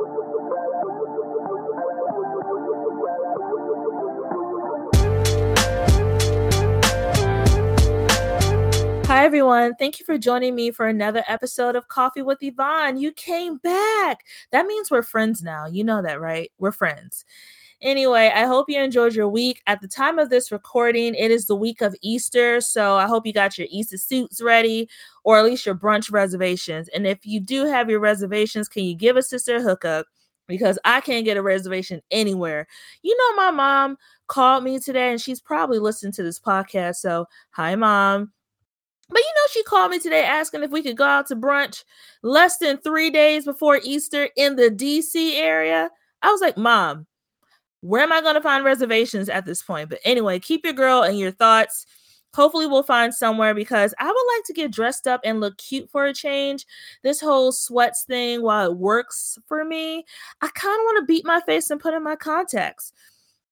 Hi, everyone. Thank you for joining me for another episode of Coffee with Yvonne. You came back. That means we're friends now. You know that, right? We're friends. Anyway, I hope you enjoyed your week. At the time of this recording, it is the week of Easter. So I hope you got your Easter suits ready or at least your brunch reservations. And if you do have your reservations, can you give a sister a hookup? Because I can't get a reservation anywhere. You know, my mom called me today and she's probably listening to this podcast. So, hi, mom. But you know, she called me today asking if we could go out to brunch less than three days before Easter in the DC area. I was like, Mom, where am I going to find reservations at this point? But anyway, keep your girl and your thoughts. Hopefully, we'll find somewhere because I would like to get dressed up and look cute for a change. This whole sweats thing, while it works for me, I kind of want to beat my face and put in my contacts.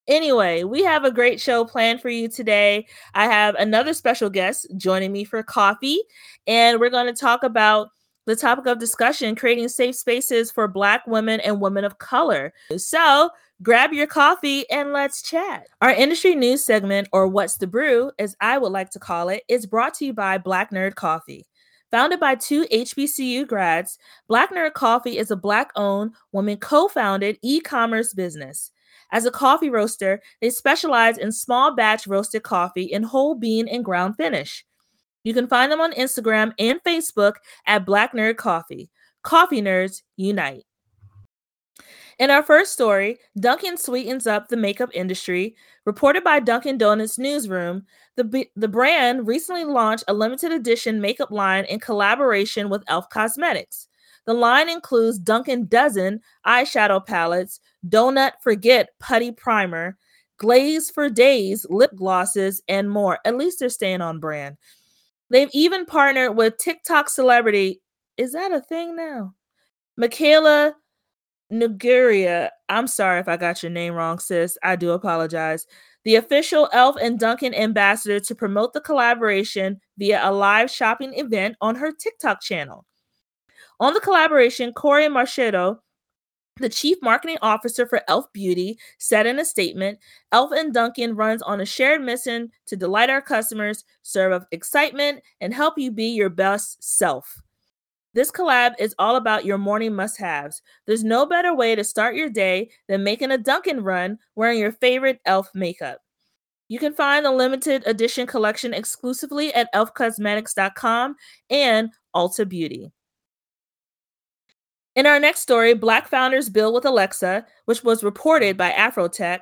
Anyway, we have a great show planned for you today. I have another special guest joining me for coffee, and we're going to talk about the topic of discussion creating safe spaces for Black women and women of color. So, grab your coffee and let's chat. Our industry news segment, or What's the Brew, as I would like to call it, is brought to you by Black Nerd Coffee. Founded by two HBCU grads, Black Nerd Coffee is a Black owned, woman co founded e commerce business. As a coffee roaster, they specialize in small batch roasted coffee in whole bean and ground finish. You can find them on Instagram and Facebook at Black Nerd Coffee. Coffee nerds unite. In our first story, Dunkin' sweetens up the makeup industry. Reported by Dunkin' Donuts Newsroom, the, the brand recently launched a limited edition makeup line in collaboration with e.l.f. Cosmetics. The line includes Dunkin' Dozen eyeshadow palettes, Donut Forget Putty Primer, Glaze for Days lip glosses, and more. At least they're staying on brand. They've even partnered with TikTok celebrity. Is that a thing now? Mikayla Nogueira. I'm sorry if I got your name wrong, sis. I do apologize. The official e.l.f. and Dunkin' ambassador to promote the collaboration via a live shopping event on her TikTok channel. On the collaboration, Corey Marchedo, the chief marketing officer for e.l.f. Beauty, said in a statement e.l.f. and Dunkin' runs on a shared mission to delight our customers, serve up excitement, and help you be your best self. This collab is all about your morning must haves. There's no better way to start your day than making a Dunkin' run wearing your favorite e.l.f. makeup. You can find the limited edition collection exclusively at elfcosmetics.com and Ulta Beauty. In our next story, Black founders build with Alexa, which was reported by Afrotech.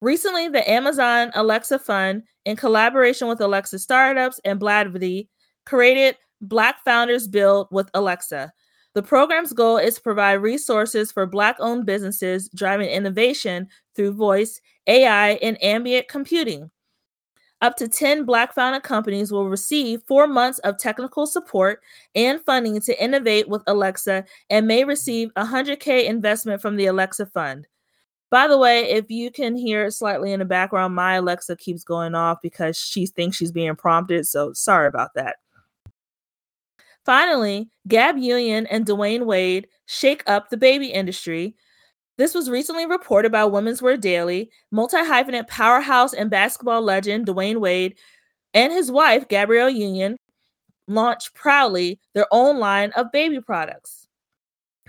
Recently, the Amazon Alexa Fund, in collaboration with Alexa Startups and Blavity, created Black Founders Build with Alexa. The program's goal is to provide resources for Black owned businesses driving innovation through voice, AI, and ambient computing. Up to 10 Black founded companies will receive four months of technical support and funding to innovate with Alexa and may receive a 100K investment from the Alexa Fund. By the way, if you can hear it slightly in the background, my Alexa keeps going off because she thinks she's being prompted. So sorry about that. Finally, Gab Union and Dwyane Wade shake up the baby industry this was recently reported by Women's Wear Daily. Multi hyphenate powerhouse and basketball legend Dwyane Wade and his wife, Gabrielle Union, launched proudly their own line of baby products.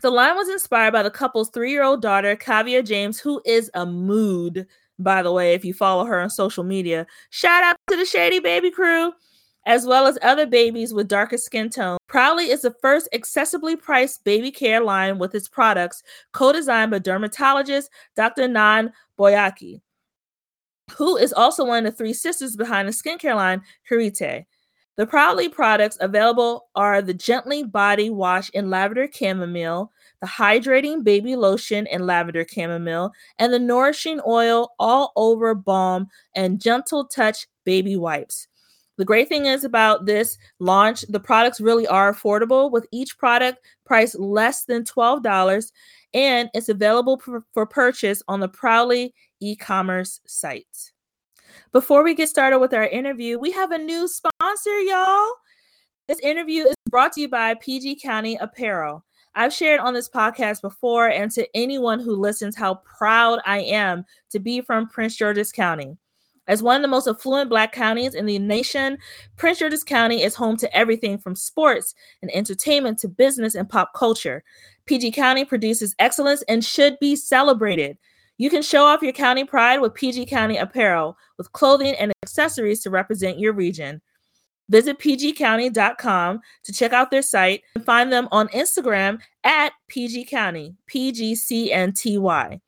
The line was inspired by the couple's three year old daughter, Kaavia James, who is a mood, by the way, if you follow her on social media. Shout out to the Shady Baby crew as well as other babies with darker skin tone. Proudly is the first accessibly priced baby care line with its products co-designed by dermatologist Dr. Nan Boakye, who is also one of the three sisters behind the skincare line Karité. The Proudly products available are the Gently Body Wash in Lavender Chamomile, the Hydrating Baby Lotion in Lavender Chamomile, and the Nourishing Oil All Over Balm and Gentle Touch Baby Wipes. The great thing is about this launch, the products really are affordable with each product priced less than $12 and it's available for, for purchase on the Proudly e-commerce site. Before we get started with our interview, we have a new sponsor, y'all. This interview is brought to you by PG County Apparel. I've shared on this podcast before, and to anyone who listens, how proud I am to be from Prince George's County. As one of the most affluent Black counties in the nation, Prince George's County is home to everything from sports and entertainment to business and pop culture. PG County produces excellence and should be celebrated. You can show off your county pride with PG County apparel, with clothing and accessories to represent your region. Visit pgcounty.com to check out their site and find them on Instagram at PG County, P G C N T Y.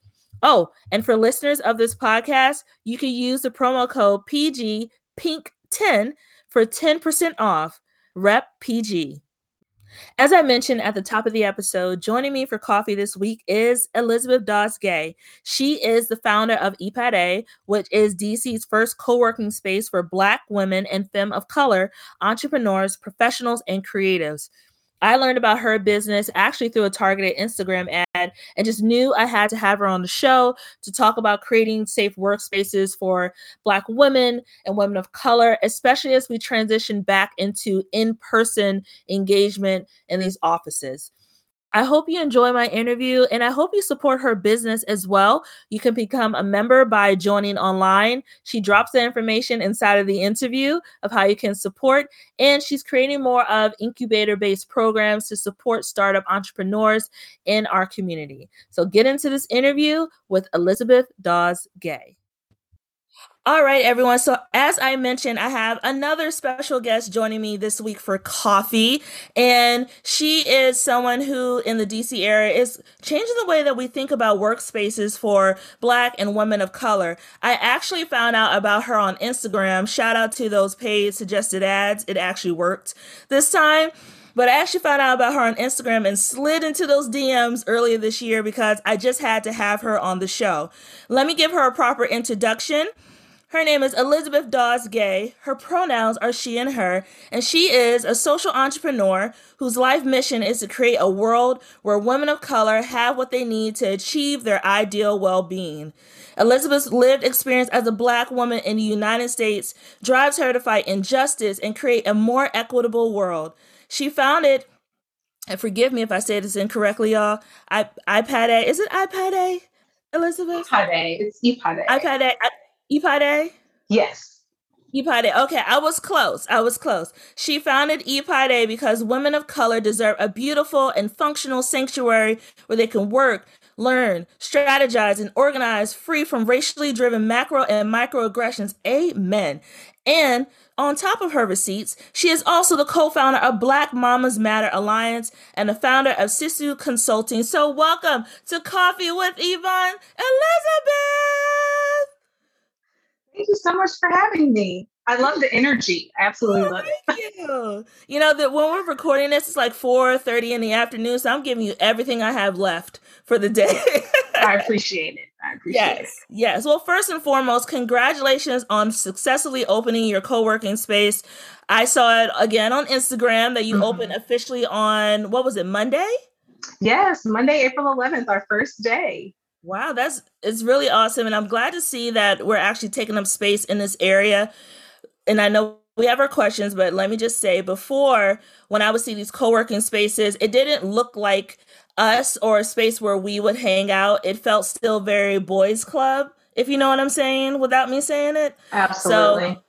Oh, and for listeners of this podcast, you can use the promo code PG Pink 10 for 10% off. Rep PG. As I mentioned at the top of the episode, joining me for coffee this week is Elizabeth Dawes Gay. She is the founder of EPAD, which is DC's first co working space for Black women and femme of color entrepreneurs, professionals, and creatives. I learned about her business actually through a targeted Instagram ad and just knew I had to have her on the show to talk about creating safe workspaces for Black women and women of color, especially as we transition back into in person engagement in these offices. I hope you enjoy my interview and I hope you support her business as well. You can become a member by joining online. She drops the information inside of the interview of how you can support, and she's creating more of incubator based programs to support startup entrepreneurs in our community. So get into this interview with Elizabeth Dawes Gay. All right, everyone. So, as I mentioned, I have another special guest joining me this week for coffee. And she is someone who, in the DC area, is changing the way that we think about workspaces for Black and women of color. I actually found out about her on Instagram. Shout out to those paid suggested ads. It actually worked this time. But I actually found out about her on Instagram and slid into those DMs earlier this year because I just had to have her on the show. Let me give her a proper introduction. Her name is Elizabeth Dawes Gay. Her pronouns are she and her, and she is a social entrepreneur whose life mission is to create a world where women of color have what they need to achieve their ideal well being. Elizabeth's lived experience as a black woman in the United States drives her to fight injustice and create a more equitable world. She founded, and forgive me if I say this incorrectly, y'all, I, iPad A. Is it iPad A, Elizabeth? iPad A. It's iPad A. iPad A. I, Ipade? Yes. Ipade. Okay, I was close. I was close. She founded Ipade because women of color deserve a beautiful and functional sanctuary where they can work, learn, strategize, and organize free from racially driven macro and microaggressions. Amen. And on top of her receipts, she is also the co founder of Black Mamas Matter Alliance and the founder of Sisu Consulting. So, welcome to Coffee with Yvonne Elizabeth. Thank you so much for having me. I love the energy. absolutely oh, love it. Thank you. You know that when we're recording this, it's like four thirty in the afternoon, so I'm giving you everything I have left for the day. I appreciate it. I appreciate yes, it. Yes. Well, first and foremost, congratulations on successfully opening your co-working space. I saw it again on Instagram that you mm-hmm. opened officially on what was it, Monday? Yes, Monday, April 11th, our first day. Wow, that's it's really awesome. And I'm glad to see that we're actually taking up space in this area. And I know we have our questions, but let me just say before, when I would see these co working spaces, it didn't look like us or a space where we would hang out. It felt still very boys' club, if you know what I'm saying, without me saying it. Absolutely. So,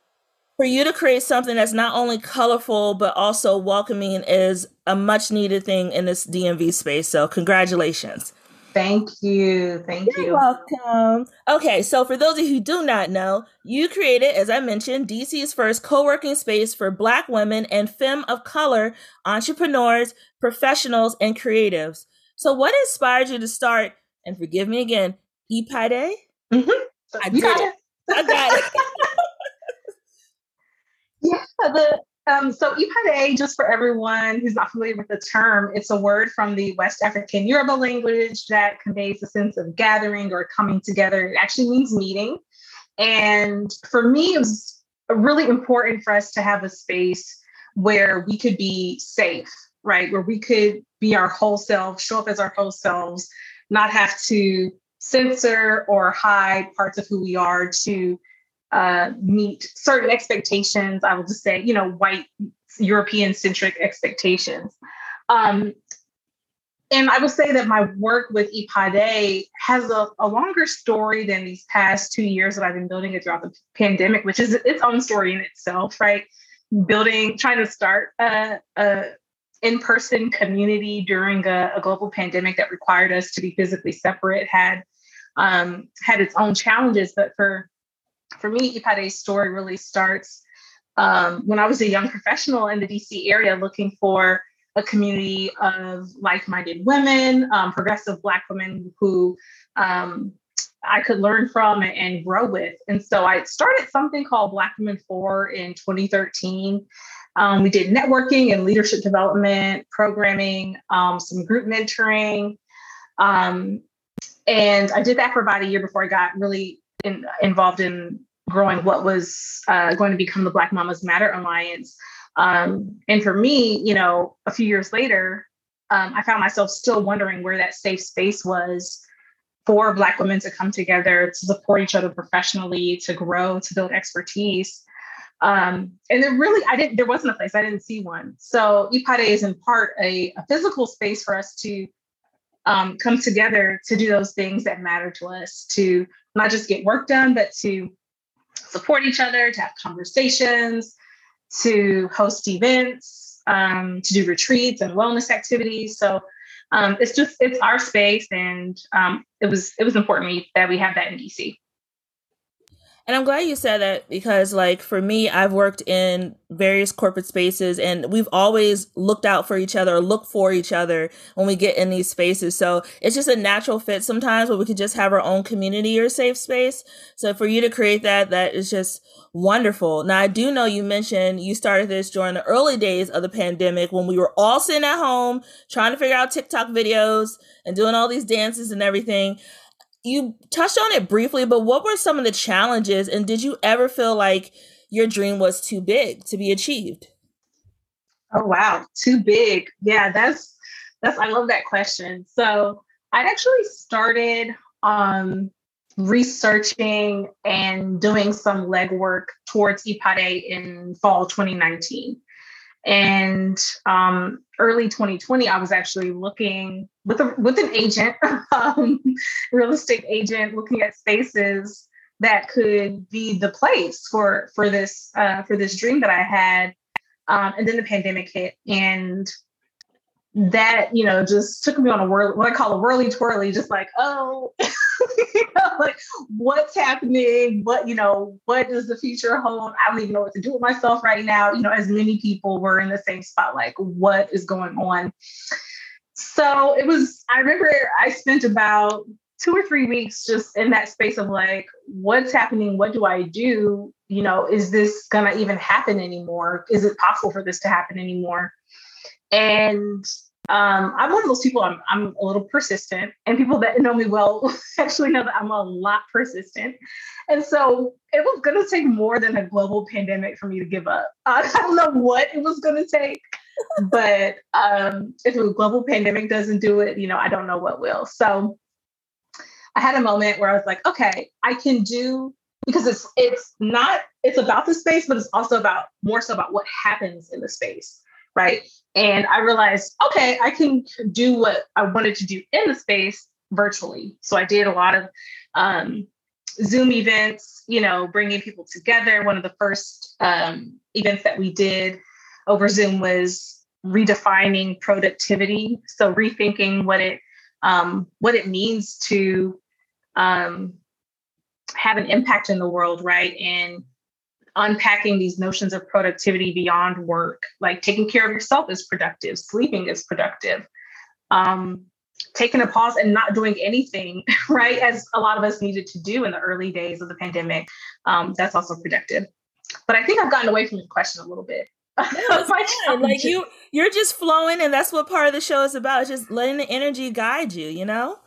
for you to create something that's not only colorful but also welcoming is a much needed thing in this DMV space. So, congratulations. Thank you. Thank You're you. welcome. Okay, so for those of you who do not know, you created, as I mentioned, DC's first co working space for Black women and femme of color entrepreneurs, professionals, and creatives. So, what inspired you to start, and forgive me again, EPIDE? Mm-hmm. I did it. I got it. yeah, the um, so Ipade, just for everyone who's not familiar with the term, it's a word from the West African Yoruba language that conveys a sense of gathering or coming together. It actually means meeting. And for me, it was really important for us to have a space where we could be safe, right? Where we could be our whole selves, show up as our whole selves, not have to censor or hide parts of who we are to uh, meet certain expectations. I will just say, you know, white European centric expectations. Um, and I would say that my work with Ipade has a, a, longer story than these past two years that I've been building it throughout the pandemic, which is its own story in itself, right? Building, trying to start a, a in-person community during a, a, global pandemic that required us to be physically separate had um, had its own challenges. But for for me, Ipade's story really starts um, when I was a young professional in the DC area looking for a community of like-minded women, um, progressive Black women who um, I could learn from and grow with. And so I started something called Black Women For in 2013. Um, we did networking and leadership development, programming, um, some group mentoring. Um, and I did that for about a year before I got really in, involved in growing what was uh, going to become the Black Mamas Matter Alliance. Um, and for me, you know, a few years later, um, I found myself still wondering where that safe space was for Black women to come together, to support each other professionally, to grow, to build expertise. Um, and there really, I didn't, there wasn't a place, I didn't see one. So Ipade is in part a, a physical space for us to um, come together to do those things that matter to us, to not just get work done, but to support each other, to have conversations, to host events, um, to do retreats and wellness activities. So um, it's just it's our space, and um, it was it was important that we have that in DC. And I'm glad you said that because, like, for me, I've worked in various corporate spaces and we've always looked out for each other or look for each other when we get in these spaces. So it's just a natural fit sometimes where we could just have our own community or safe space. So for you to create that, that is just wonderful. Now, I do know you mentioned you started this during the early days of the pandemic when we were all sitting at home trying to figure out TikTok videos and doing all these dances and everything you touched on it briefly, but what were some of the challenges and did you ever feel like your dream was too big to be achieved? Oh wow, too big. Yeah, that's that's I love that question. So, I'd actually started um researching and doing some legwork towards Ipade in fall 2019. And um, early 2020, I was actually looking with a with an agent, um, real estate agent, looking at spaces that could be the place for for this uh, for this dream that I had. Um, and then the pandemic hit, and that you know just took me on a whirl, what I call a whirly twirly, just like oh, you know, like what's happening? What you know? What does the future hold? I don't even know what to do with myself right now. You know, as many people were in the same spot, like what is going on? So it was. I remember I spent about two or three weeks just in that space of like, what's happening? What do I do? You know, is this gonna even happen anymore? Is it possible for this to happen anymore? And um, I'm one of those people, I'm, I'm a little persistent, and people that know me well actually know that I'm a lot persistent. And so it was going to take more than a global pandemic for me to give up. I don't know what it was going to take, but um, if a global pandemic doesn't do it, you know, I don't know what will. So I had a moment where I was like, okay, I can do because it's it's not it's about the space, but it's also about more so about what happens in the space right? And I realized, okay, I can do what I wanted to do in the space virtually. So I did a lot of um, Zoom events, you know, bringing people together. One of the first um, events that we did over Zoom was redefining productivity. So rethinking what it um, what it means to um, have an impact in the world, right? And unpacking these notions of productivity beyond work, like taking care of yourself is productive, sleeping is productive, um, taking a pause and not doing anything, right? As a lot of us needed to do in the early days of the pandemic. Um, that's also productive. But I think I've gotten away from the question a little bit. like you you're just flowing and that's what part of the show is about it's just letting the energy guide you you know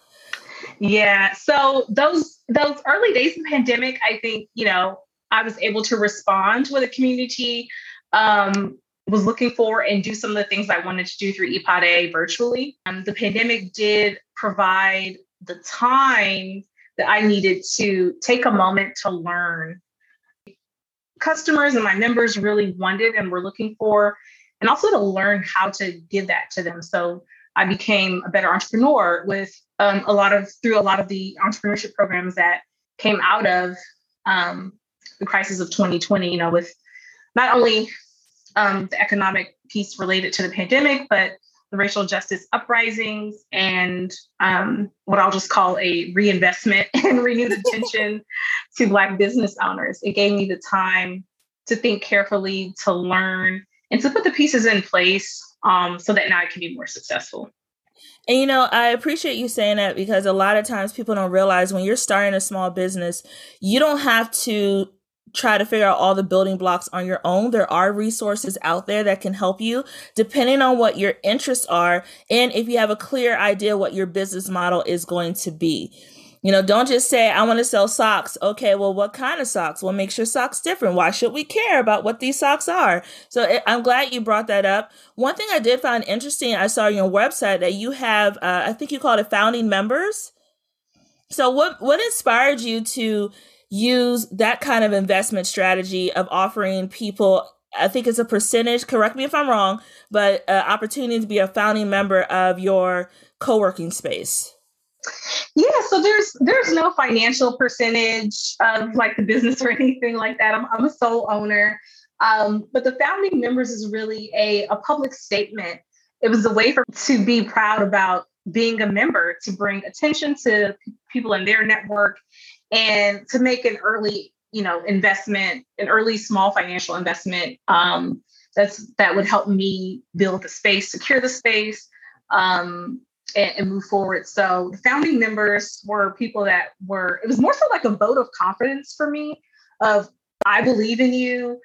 yeah so those those early days of the pandemic i think you know I was able to respond to what the community um, was looking for and do some of the things I wanted to do through Ipade virtually. Um, the pandemic did provide the time that I needed to take a moment to learn. Customers and my members really wanted and were looking for, and also to learn how to give that to them. So I became a better entrepreneur with um, a lot of through a lot of the entrepreneurship programs that came out of um, the crisis of 2020. You know, with not only um, the economic piece related to the pandemic, but the racial justice uprisings and um, what I'll just call a reinvestment and renewed attention to Black business owners. It gave me the time to think carefully, to learn, and to put the pieces in place um, so that now I can be more successful. And you know, I appreciate you saying that because a lot of times people don't realize when you're starting a small business, you don't have to try to figure out all the building blocks on your own. There are resources out there that can help you depending on what your interests are and if you have a clear idea what your business model is going to be. You know, don't just say, I want to sell socks. Okay, well, what kind of socks? What makes your socks different? Why should we care about what these socks are? So eh, I'm glad you brought that up. One thing I did find interesting, I saw on your website that you have, uh, I think you called it founding members. So what what inspired you to use that kind of investment strategy of offering people I think it's a percentage, correct me if I'm wrong, but uh, opportunity to be a founding member of your co-working space. Yeah, so there's there's no financial percentage of like the business or anything like that. I'm, I'm a sole owner. Um, but the founding members is really a, a public statement. It was a way for to be proud about being a member, to bring attention to people in their network and to make an early you know investment an early small financial investment um, that's that would help me build the space secure the space um, and, and, move forward. So the founding members were people that were it was more so like a vote of confidence for me of i believe in you.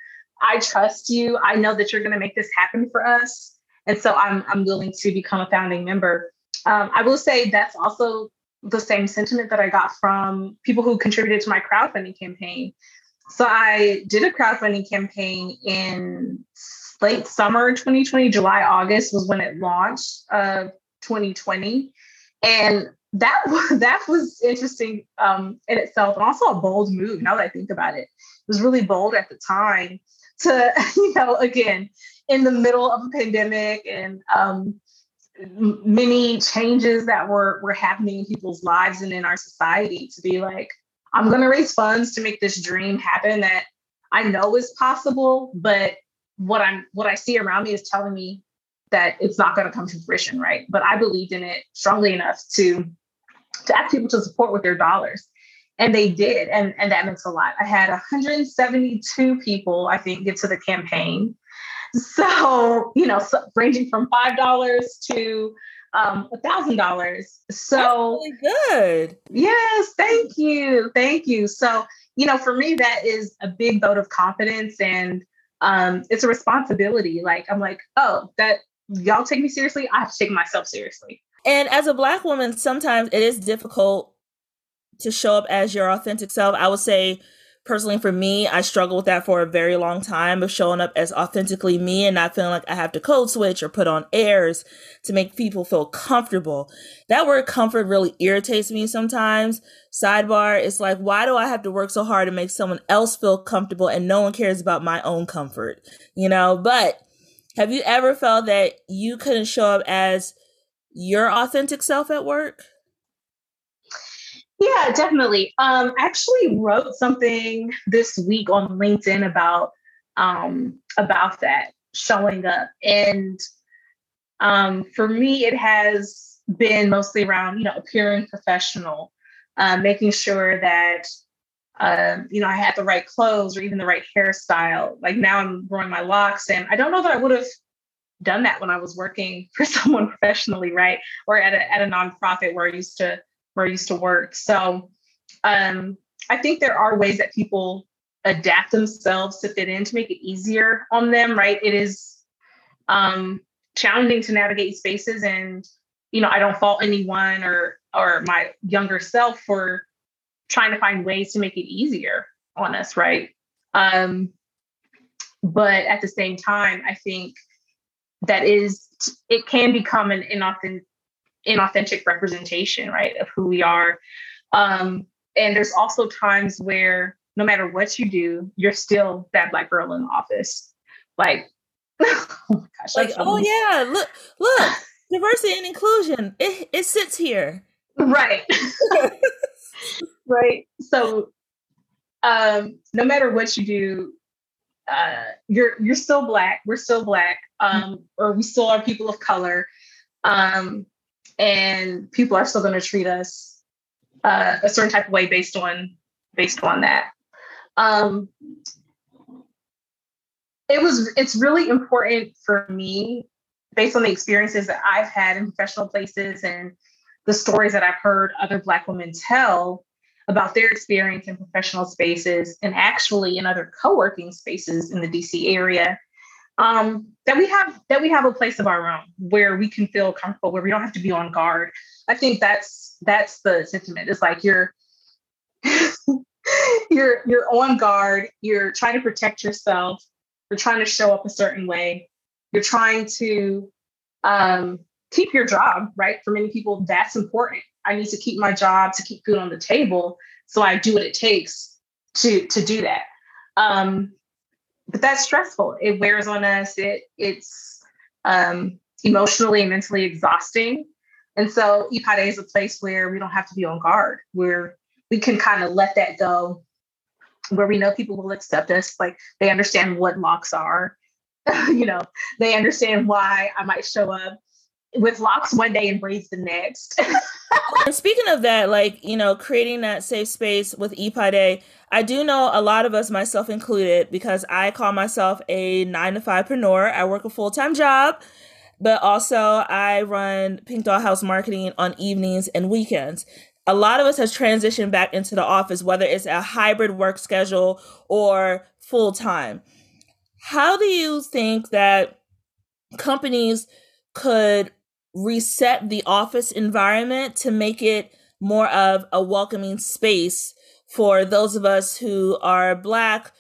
I trust you. I know that you're going to make this happen for us. And so i'm, I'm willing to become a founding member. Um, i will say that's also the same sentiment that I got from people who contributed to my crowdfunding campaign. So I did a crowdfunding campaign in late summer 2020, July, August was when it launched, uh, 2020. And that was, that was interesting um, in itself and also a bold move now that I think about it. It was really bold at the time to, you know, again, in the middle of a pandemic and um, many changes that were were happening in people's lives and in our society to be like i'm going to raise funds to make this dream happen that i know is possible but what i'm what i see around me is telling me that it's not going to come to fruition right? But i believed in it strongly enough to to ask people to support with their dollars. And they did and and that meant a lot. I had 172 people i think get to the campaign so, you know, so ranging from $5 to um a thousand dollars. So really good. Yes thank you thank you. So you know for me that is a big vote of confidence and um it's a responsibility. Like i'm like oh that y'all take me seriously? I have to take myself seriously. And as a black woman sometimes it is difficult to show up as your authentic self. I would say personally for me, I struggled with that for a very long time of showing up as authentically me and not feeling like I have to code switch or put on airs to make people feel comfortable. That word comfort really irritates me sometimes. Sidebar, it's like, why do I have to work so hard to make someone else feel comfortable and no one cares about my own comfort? You know, but have you ever felt that you couldn't show up as your authentic self at work? Yeah, definitely. Um, I actually wrote something this week on LinkedIn about um, about that showing up, and um, for me, it has been mostly around you know appearing professional, uh, making sure that um, you know I had the right clothes or even the right hairstyle. Like now, I'm growing my locks, and I don't know that I would have done that when I was working for someone professionally, right? Or at a at a nonprofit where I used to where I used to work. So um, I think there are ways that people adapt themselves to fit in to make it easier on them, right? It is um, challenging to navigate spaces and you know, I don't fault anyone or or my younger self for trying to find ways to make it easier on us, right? Um, but at the same time, I think that is it can become an inauthentic inauthentic representation, right, of who we are. Um, and there's also times where no matter what you do, you're still that black girl in the office. Like, oh my gosh, like, oh yeah, look, look, diversity and inclusion. It it sits here. Right. right. So um no matter what you do, uh you're you're still black. We're still black. Um, or we still are people of color. Um, and people are still gonna treat us uh, a certain type of way based on based on that. Um, it was it's really important for me based on the experiences that I've had in professional places and the stories that I've heard other Black women tell about their experience in professional spaces and actually in other co-working spaces in the DC area um, that we have that we have a place of our own where we can feel comfortable where we don't have to be on guard i think that's that's the sentiment it's like you're you're you're on guard you're trying to protect yourself you're trying to show up a certain way you're trying to um, keep your job, right? For many people, that's important. I need to keep my job to keep food on the table. So I do what it takes to to do that. Um, but that's stressful. It wears on us. It it's um, emotionally and mentally exhausting. And so Ipade is a place where we don't have to be on guard, where we can kind of let that go, where we know people will accept us, like they understand what locks are. you know, they understand why I might show up with locks one day and braids the next. and speaking of that, like, you know, creating that safe space with Ipade, I do know a lot of us, myself included, because I call myself a nine to five preneur. I work a full time job, but also I run Pink Doll House marketing on evenings and weekends. A lot of us have transitioned back into the office, whether it's a hybrid work schedule or full time. How do you think that companies could reset the office environment to make it more of a welcoming space for those of us who are Black,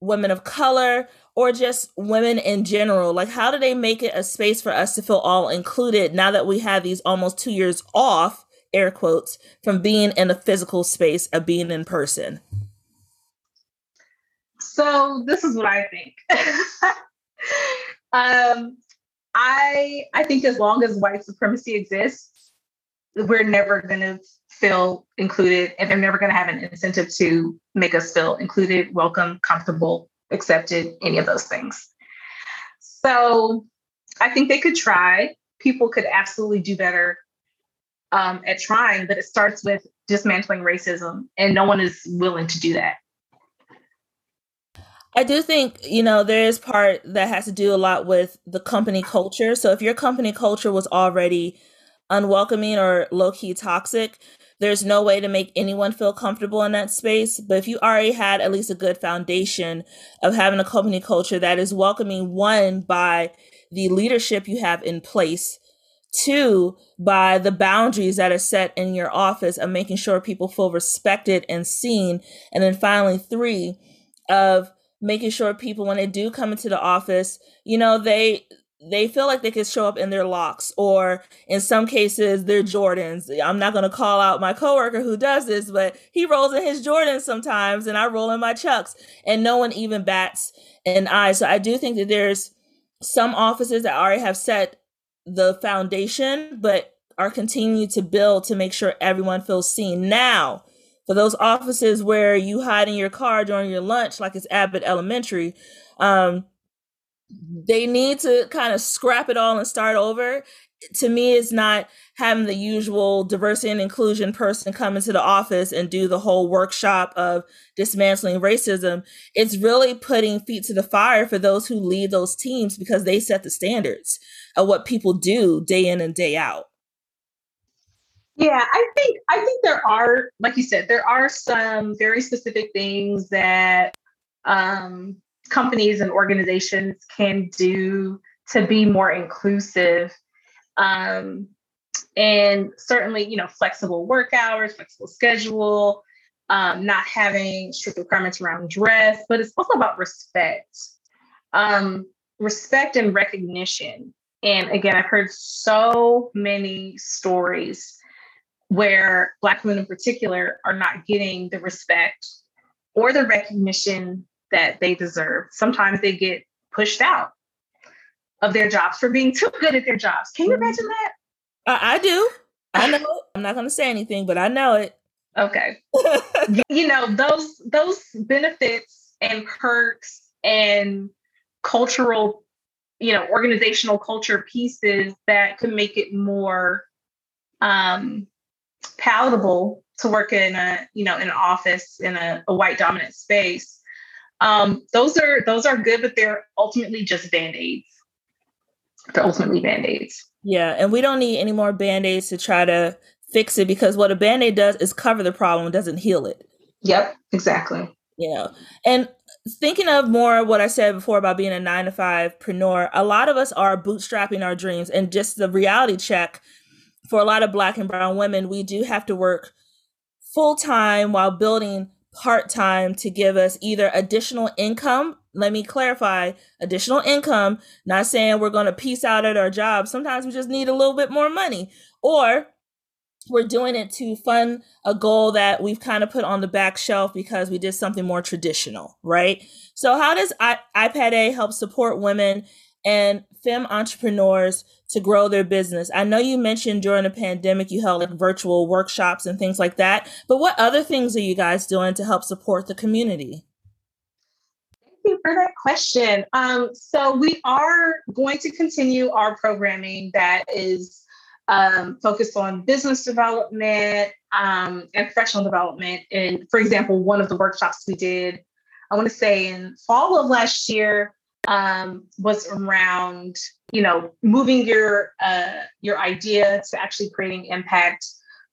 women of color, or just women in general? Like, how do they make it a space for us to feel all included now that we have these almost two years off, air quotes, from being in a physical space of being in person? So this is what I think. um, I I think as long as white supremacy exists, we're never going to feel included, and they're never going to have an incentive to make us feel included, welcome, comfortable, accepted, any of those things. So I think they could try. People could absolutely do better um, at trying, but it starts with dismantling racism, and no one is willing to do that. I do think, you know, there is part that has to do a lot with the company culture. So if your company culture was already unwelcoming or low key toxic, there's no way to make anyone feel comfortable in that space. But if you already had at least a good foundation of having a company culture that is welcoming, one, by the leadership you have in place, two, by the boundaries that are set in your office of making sure people feel respected and seen, and then finally, three, of making sure people when they do come into the office, you know, they they feel like they can show up in their locks or in some cases their mm-hmm. Jordans. I'm not going to call out my coworker who does this, but he rolls in his Jordans sometimes and I roll in my Chucks and no one even bats an eye. So I do think that there's some offices that already have set the foundation, but are continuing to build to make sure everyone feels seen. Now, for those offices where you hide in your car during your lunch, like it's Abbott Elementary, um, they need to kind of scrap it all and start over. To me, it's not having the usual diversity and inclusion person come into the office and do the whole workshop of dismantling racism. It's really putting feet to the fire for those who lead those teams because they set the standards of what people do day in and day out. Yeah, I think I think there are, like you said, there are some very specific things that um, companies and organizations can do to be more inclusive. Um, and certainly, you know, flexible work hours, flexible schedule, um, not having strict requirements around dress, but it's also about respect, um, respect and recognition. And again, I've heard so many stories where Black women in particular are not getting the respect or the recognition that they deserve. Sometimes they get pushed out. of their jobs for being too good at their jobs. Can you mm-hmm. imagine that? I, I do. I know it. I'm not going to say anything, but I know it. Okay. you know, those those benefits and perks and cultural, you know, organizational culture pieces that could make it more um palatable to work in a, you know, in an office in a, a white dominant space. Um, those are those are good, but they're ultimately just band-aids. They're ultimately band-aids. Yeah, and we don't need any more band-aids to try to fix it because what a band-aid does is cover the problem, doesn't heal it. Yep, exactly. Yeah. And thinking of more what I said before about being a nine to five preneur, a lot of us are bootstrapping our dreams. And just the reality check for a lot of black and brown women, we do have to work full time while building part time to give us either additional income. Let me clarify additional income, not saying we're going to piece out at our job. Sometimes we just need a little bit more money, or we're doing it to fund a goal that we've kind of put on the back shelf because we did something more traditional, right? So, how does I- iPad A help support women and femme entrepreneurs to grow their business? I know you mentioned during the pandemic you held like virtual workshops and things like that, but what other things are you guys doing to help support the community? Thank you for that question. Um, so, we are going to continue our programming that is um, focused on business development um, and professional development. And for example, one of the workshops we did, I want to say in fall of last year, um, was around you know moving your uh, your idea to actually creating impact.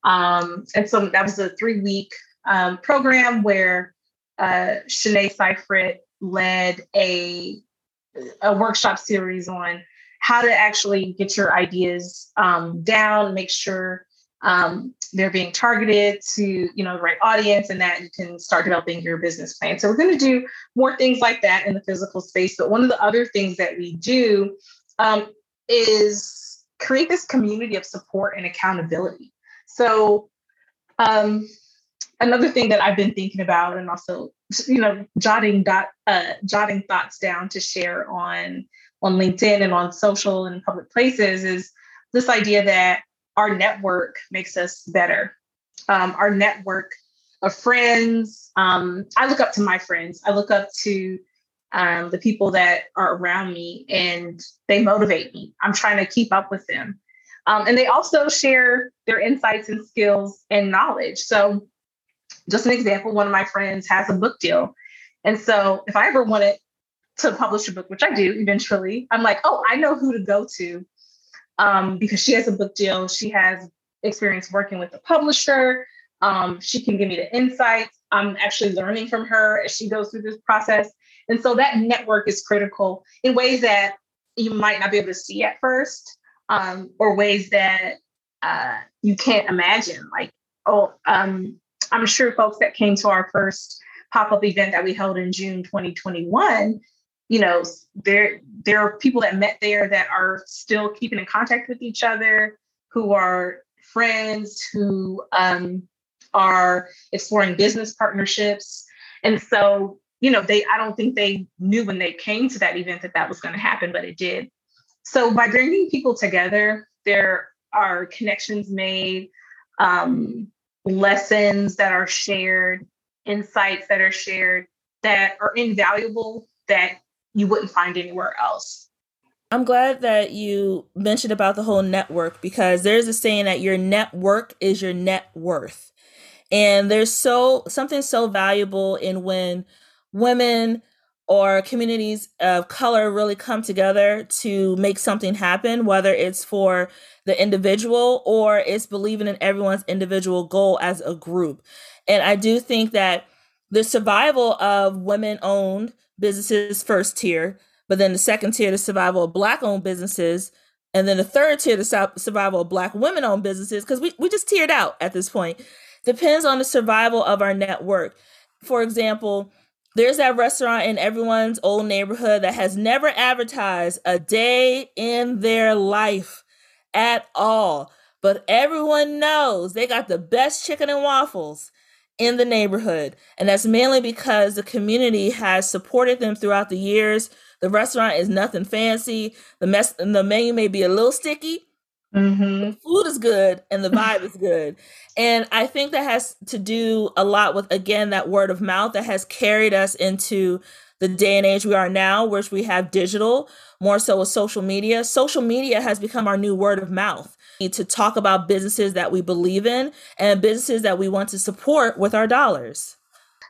Um, and so that was a three week um, program where uh, Shanae Seifert led a a workshop series on how to actually get your ideas um, down, make sure um, they're being targeted to you know the right audience, and that you can start developing your business plan. So we're going to do more things like that in the physical space. But one of the other things that we do um, is create this community of support and accountability. So um, another thing that I've been thinking about, and also you know jotting dot uh, jotting thoughts down to share on on LinkedIn and on social and public places is this idea that our network makes us better. Um, our network of friends. Um, I look up to my friends. I look up to um, the people that are around me and they motivate me. I'm trying to keep up with them. Um, and they also share their insights and skills and knowledge. So, just an example one of my friends has a book deal. And so, if I ever wanted to publish a book, which I do eventually, I'm like, oh, I know who to go to um, because she has a book deal. She has experience working with a publisher. Um, she can give me the insights. I'm actually learning from her as she goes through this process. And so that network is critical in ways that you might not be able to see at first, um, or ways that uh, you can't imagine. Like, oh, um, I'm sure folks that came to our first pop up event that we held in June 2021 you know there there are people that met there that are still keeping in contact with each other who are friends who um, are exploring business partnerships. And so you know they i don't think they knew when they came to that event that that was going to happen but it did. So by bringing people together there are connections made um, lessons that are shared insights that are shared that are invaluable that you wouldn't find anywhere else. I'm glad that you mentioned about the whole network because there's a saying that your network is your net worth. And there's so something so valuable in when women or communities of color really come together to make something happen, whether it's for the individual or it's believing in everyone's individual goal as a group. And I do think that the survival of women owned businesses first tier, but then the second tier, the survival of black owned businesses, and then the third tier, the survival of black women owned businesses, because we, we just tiered out at this point, depends on the survival of our network. For example, there's that restaurant in everyone's old neighborhood that has never advertised a day in their life at all. But everyone knows they got the best chicken and waffles in the neighborhood. And that's mainly because the community has supported them throughout the years. The restaurant is nothing fancy. The mess the menu may be a little sticky. Mm-hmm. The food is good and the vibe is good. And I think that has to do a lot with again that word of mouth that has carried us into the day and age we are now, which we have digital, more so with social media. Social media has become our new word of mouth to talk about businesses that we believe in and businesses that we want to support with our dollars.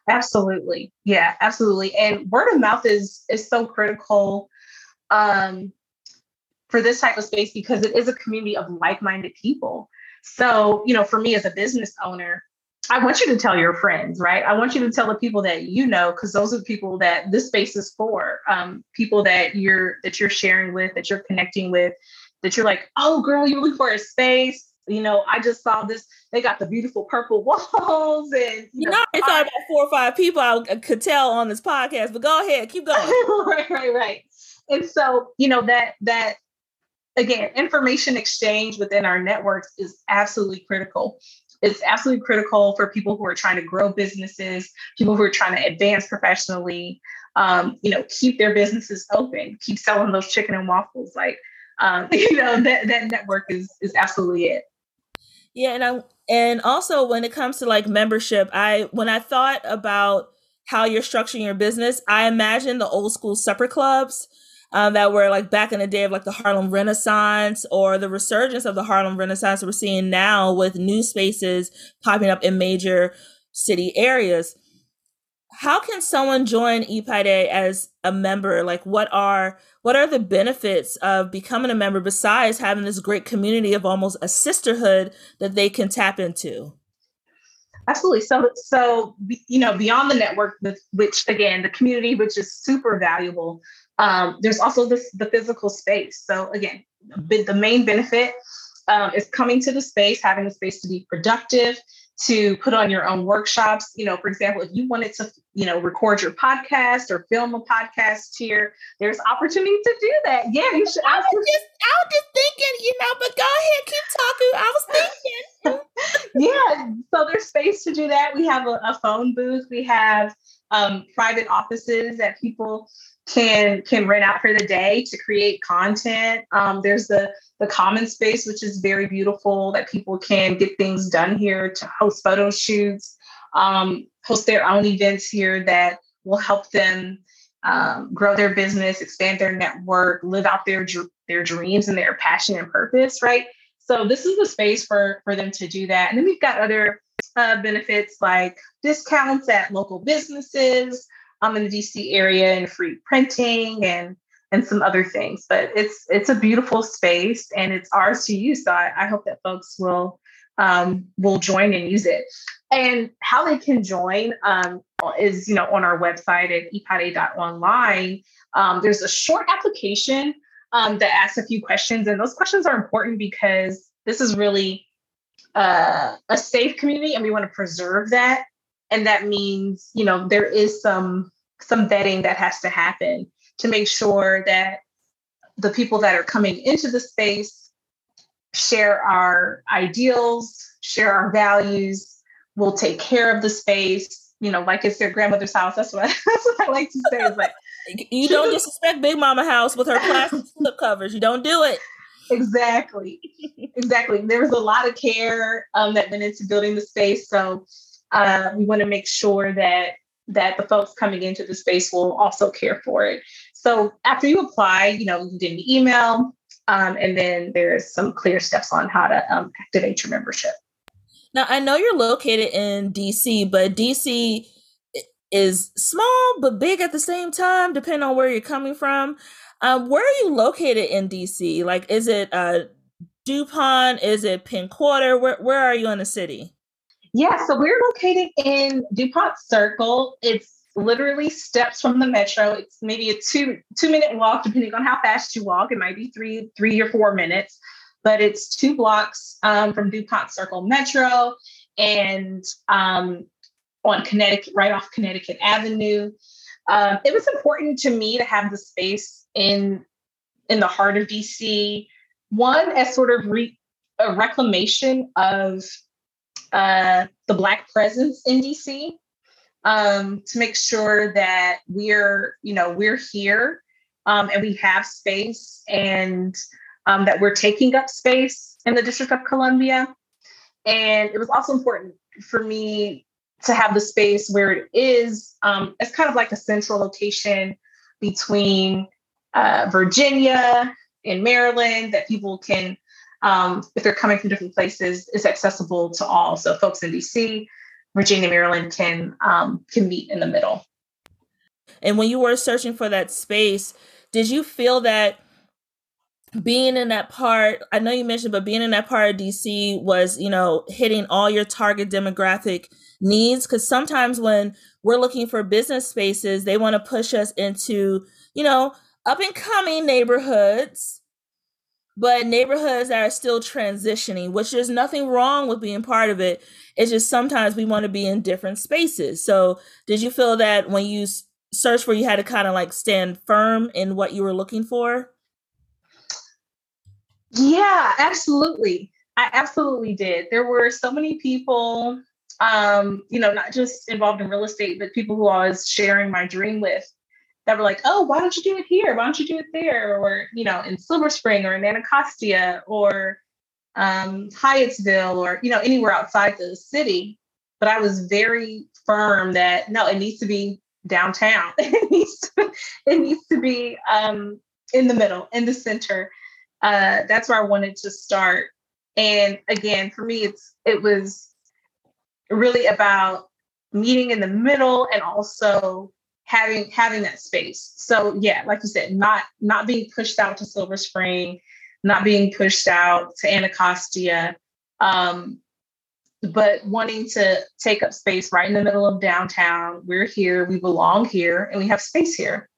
Absolutely. Yeah, absolutely. And word of mouth is is so critical um, for this type of space because it is a community of like-minded people. So, you know, for me as a business owner, I want you to tell your friends, right? I want you to tell the people that you know, because those are the people that this space is for. Um, people that you're that you're sharing with, that you're connecting with, that you're like, oh girl, you're looking for a space. You know, I just saw this. They got the beautiful purple walls, and you, you know, I thought about four or five people I could tell on this podcast. But go ahead, keep going. right, right, right. And so, you know that that again, information exchange within our networks is absolutely critical it's absolutely critical for people who are trying to grow businesses, people who are trying to advance professionally, um, you know, keep their businesses open, keep selling those chicken and waffles. Like, um, you know, that, that network is is absolutely it. Yeah, and I and also when it comes to like membership, I when I thought about how you're structuring your business, I imagine the old school supper clubs um, that were like back in the day of like the Harlem Renaissance or the resurgence of the Harlem Renaissance we're seeing now with new spaces popping up in major city areas. How can someone join Ipade as a member? Like what are what are the benefits of becoming a member besides having this great community of almost a sisterhood that they can tap into? Absolutely. So, so you know, beyond the network, which again, the community, which is super valuable. Um, there's also this, the physical space. So again, the main benefit um, is coming to the space, having the space to be productive, to put on your own workshops. You know, for example, if you wanted to, you know, record your podcast or film a podcast here, there's opportunity to do that. Yeah, you should. I was just, I was just thinking, you know, but go ahead, keep talking. I was thinking. yeah, so there's space to do that. We have a, a phone booth. We have um, private offices that people can can rent out for the day to create content. Um, there's the the common space, which is very beautiful, that people can get things done here to host photo shoots, um, host their own events here that will help them um, grow their business, expand their network, live out their their dreams and their passion and purpose. Right. So this is the space for for them to do that. And then we've got other uh, benefits like discounts at local businesses um, in the DC area and free printing and and some other things. But it's it's a beautiful space and it's ours to use. So I, I hope that folks will um, will join and use it. And how they can join um, is you know on our website at ipade.online. Um, there's a short application um, that asks a few questions, and those questions are important because this is really uh, a safe community, and we want to preserve that and that means you know there is some some vetting that has to happen to make sure that the people that are coming into the space share our ideals share our values will take care of the space. You know like it's their grandmother's house. That's what, that's what i like to say is like you don't disrespect big mama house with her plastic slip covers. You don't do it. Exactly. Exactly. There was a lot of care um, that went into building the space. So uh, we want to make sure that that the folks coming into the space will also care for it. So after you apply, you know, you get an email, um, and then there's some clear steps on how to um, activate your membership. Now I know you're located in DC, but DC is small but big at the same time, depending on where you're coming from. Um, where are you located in DC? Like, is it uh, DuPont? Is it Penn Quarter? Where Where are you in the city? Yeah, so we're located in DuPont Circle. It's literally steps from the metro. It's maybe a two two minute walk, depending on how fast you walk. It might be three three or four minutes, but it's two blocks um, from DuPont Circle Metro, and um, on Connecticut, right off Connecticut Avenue. Um, it was important to me to have the space in in the heart of DC. One as sort of re- a reclamation of uh, the Black presence in DC um, to make sure that we're, you know, we're here um, and we have space and um, that we're taking up space in the District of Columbia. And it was also important for me to have the space where it is. Um, it's kind of like a central location between uh, Virginia and Maryland that people can, um, if they're coming from different places, is accessible to all. So folks in DC, Virginia, Maryland can um, can meet in the middle. And when you were searching for that space, did you feel that being in that part, I know you mentioned, but being in that part of DC was, you know, hitting all your target demographic needs? Because sometimes when we're looking for business spaces, they want to push us into, you know, up and coming neighborhoods, but neighborhoods that are still transitioning, which there's nothing wrong with being part of it. It's just sometimes we want to be in different spaces. So, did you feel that when you search where you had to kind of like stand firm in what you were looking for? Yeah, absolutely. I absolutely did. There were so many people, um, you know, not just involved in real estate, but people who I was sharing my dream with that were like, oh, why don't you do it here? Why don't you do it there? Or, you know, in Silver Spring or in Anacostia or um, Hyattsville or, you know, anywhere outside the city. But I was very firm that no, it needs to be downtown. it needs to, it needs to be um, in the middle, in the center. Uh, that's where I wanted to start. And again, for me, it's it was really about meeting in the middle and also having having that space. So yeah, like you said, not not being pushed out to Silver Spring, not being pushed out to Anacostia, um, but wanting to take up space right in the middle of downtown. We're here, we belong here, and we have space here.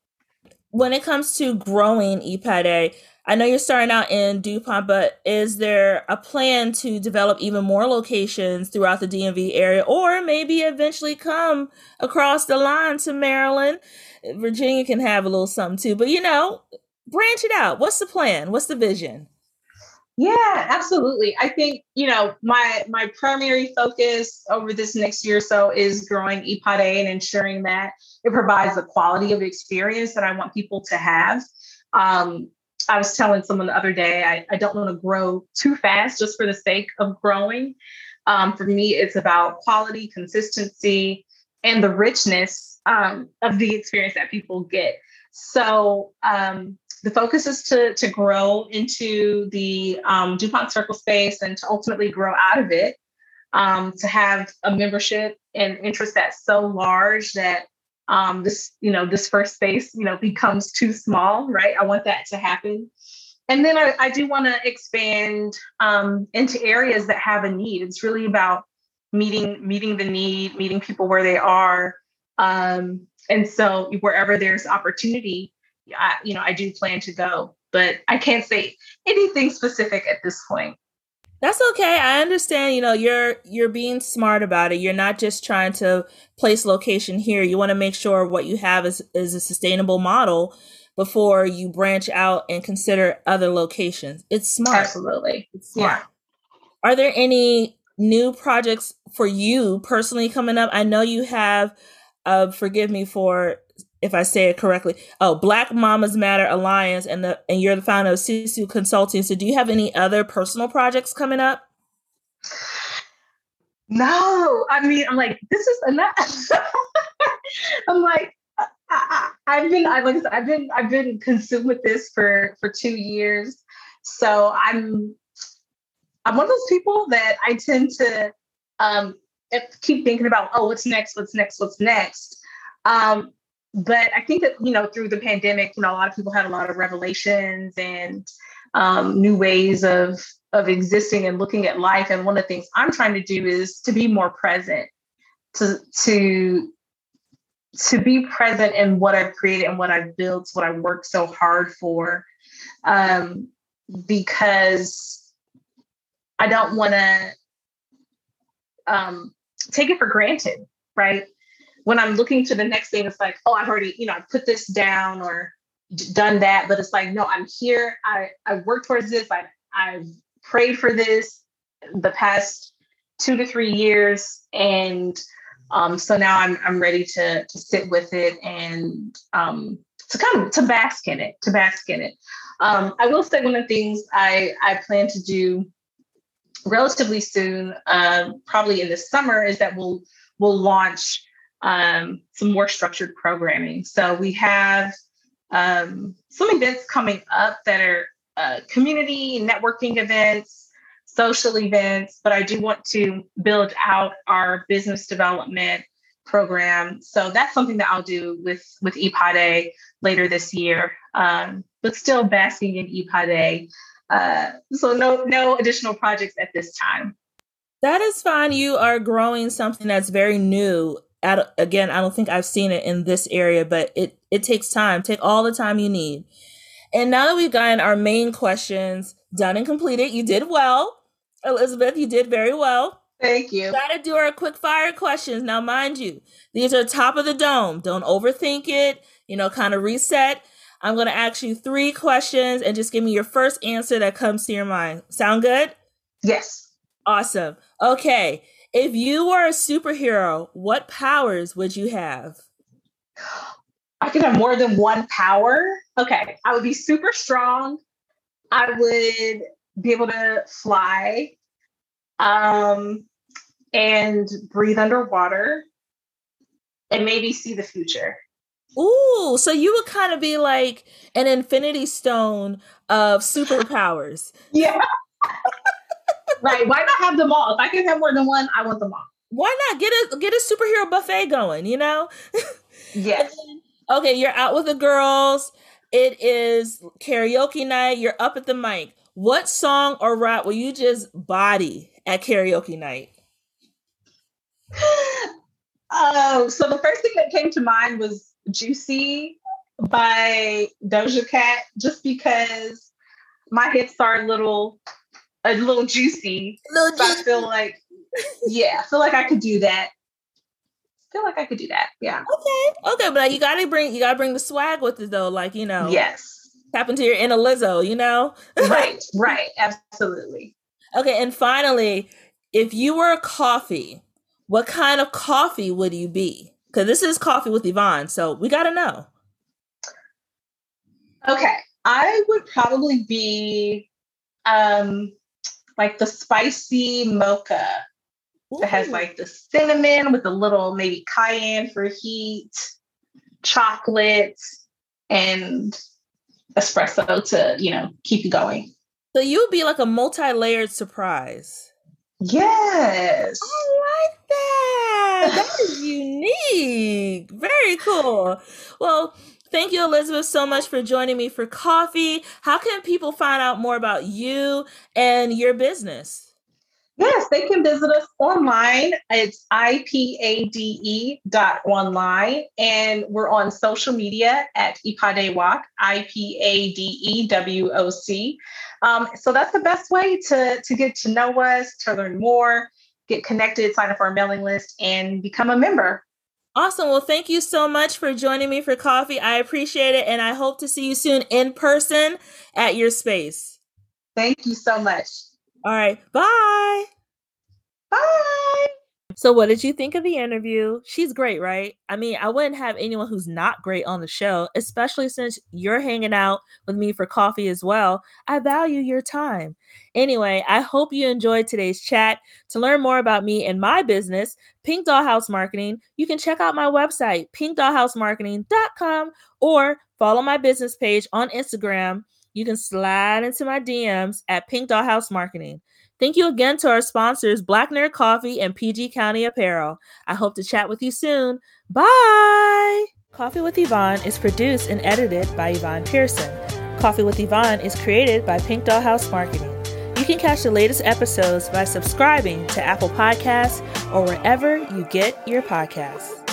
When it comes to growing Ipade, I know you're starting out in DuPont, but is there a plan to develop even more locations throughout the DMV area or maybe eventually come across the line to Maryland? Virginia can have a little something too, but you know, branch it out. What's the plan? What's the vision? Yeah, absolutely. I think, you know, my my primary focus over this next year or so is growing Ipade and ensuring that it provides the quality of experience that I want people to have. Um, I was telling someone the other day, I, I don't want to grow too fast just for the sake of growing. Um, for me, it's about quality, consistency, and the richness um, of the experience that people get. So um, the focus is to, to grow into the um, DuPont Circle space and to ultimately grow out of it, um, to have a membership and interest that's so large that um, this, you know, this first space, you know, becomes too small, right? I want that to happen. And then I, I do want to expand um, into areas that have a need. It's really about meeting meeting the need, meeting people where they are. Um, and so wherever there's opportunity, I, you know, I do plan to go, but I can't say anything specific at this point. That's okay. I understand, you know, you're you're being smart about it. You're not just trying to place location here. You want to make sure what you have is is a sustainable model before you branch out and consider other locations. It's smart. Absolutely. It's smart. Yeah. Are there any new projects for you personally coming up? I know you have uh forgive me for if I say it correctly. Oh, Black Mamas Matter Alliance, and the and you're the founder of Sisu Consulting. So, do you have any other personal projects coming up? No, I mean, I'm like, this is enough. I'm like, I, have been, I like, I've been, I've been consumed with this for for two years. So I'm, I'm one of those people that I tend to um, keep thinking about, oh, what's next? What's next? What's next? Um, but I think that you know through the pandemic, you know, a lot of people had a lot of revelations and um, new ways of of existing and looking at life. And one of the things I'm trying to do is to be more present, to to to be present in what I've created and what I've built, what I worked so hard for, um, because I don't want to um, take it for granted, right? When I'm looking to the next thing, it's like, oh, I've already, you know, I put this down or done that. But it's like, no, I'm here. I, I worked towards this. I, I've prayed for this the past two to three years. And um, so now I'm, I'm ready to, to sit with it and um, to kind of to bask in it, to bask in it. Um, I will say one of the things I I plan to do relatively soon, um, probably in the summer, is that we'll we'll launch um, some more structured programming. So we have um, some events coming up that are uh, community networking events, social events, but I do want to build out our business development program. So that's something that I'll do with with Ipade later this year. Um, but still basking in Ipade. Uh, so no no additional projects at this time. That is fine. You are growing something that's very new. Again, I don't think I've seen it in this area, but it it takes time. Take all the time you need. And now that we've gotten our main questions done and completed, you did well. Elizabeth, you did very well. Thank you. Gotta do our quick fire questions. Now, mind you, these are top of the dome. Don't overthink it, you know, kind of reset. I'm gonna ask you three questions and just give me your first answer that comes to your mind. Sound good? Yes. Awesome. Okay. If you were a superhero, what powers would you have? I could have more than one power. Okay. I would be super strong. I would be able to fly um, and breathe underwater and maybe see the future. Ooh, so you would kind of be like an infinity stone of superpowers. yeah. Right. Why not have them all? If I can have more than one, I want them all. Why not get a get a superhero buffet going, you know? Yes. okay, you're out with the girls. It is karaoke night. You're up at the mic. What song or rap will you just body at karaoke night? Oh, so the first thing that came to mind was Juicy by Doja Cat, just because my hips are a little a little juicy. Little so I feel like yeah, I feel like I could do that. feel like I could do that. Yeah. Okay. Okay, but you gotta bring you gotta bring the swag with it though, like you know. Yes. Tap into your inner Lizzo, you know? right, right, absolutely. Okay, and finally, if you were a coffee, what kind of coffee would you be? Because this is coffee with Yvonne, so we got to know. Okay, I would probably be um like the spicy mocha Ooh. that has like the cinnamon with a little maybe cayenne for heat, chocolate, and espresso to you know keep you going. So you'd be like a multi-layered surprise. Yes. I like that. That is unique. Very cool. Well, thank you, Elizabeth, so much for joining me for coffee. How can people find out more about you and your business? Yes, they can visit us online. It's IPADE dot online, and we're on social media at IPADEWOC, I-P-A-D-E-W-O-C. Um, so that's the best way to, to get to know us, to learn more, get connected, sign up for our mailing list, and become a member. Awesome. Well, thank you so much for joining me for coffee. I appreciate it, and I hope to see you soon in person at your space. Thank you so much. All right. Bye. Bye. So, what did you think of the interview? She's great, right? I mean, I wouldn't have anyone who's not great on the show, especially since you're hanging out with me for coffee as well. I value your time. Anyway, I hope you enjoyed today's chat. To learn more about me and my business, Pink Dollhouse Marketing, you can check out my website, pinkdollhousemarketing.com, or follow my business page on Instagram. You can slide into my DMs at Pink Dollhouse Marketing. Thank you again to our sponsors, Black Nerd Coffee and PG County Apparel. I hope to chat with you soon. Bye! Coffee with Yvonne is produced and edited by Yvonne Pearson. Coffee with Yvonne is created by Pink Dollhouse Marketing. You can catch the latest episodes by subscribing to Apple Podcasts or wherever you get your podcasts.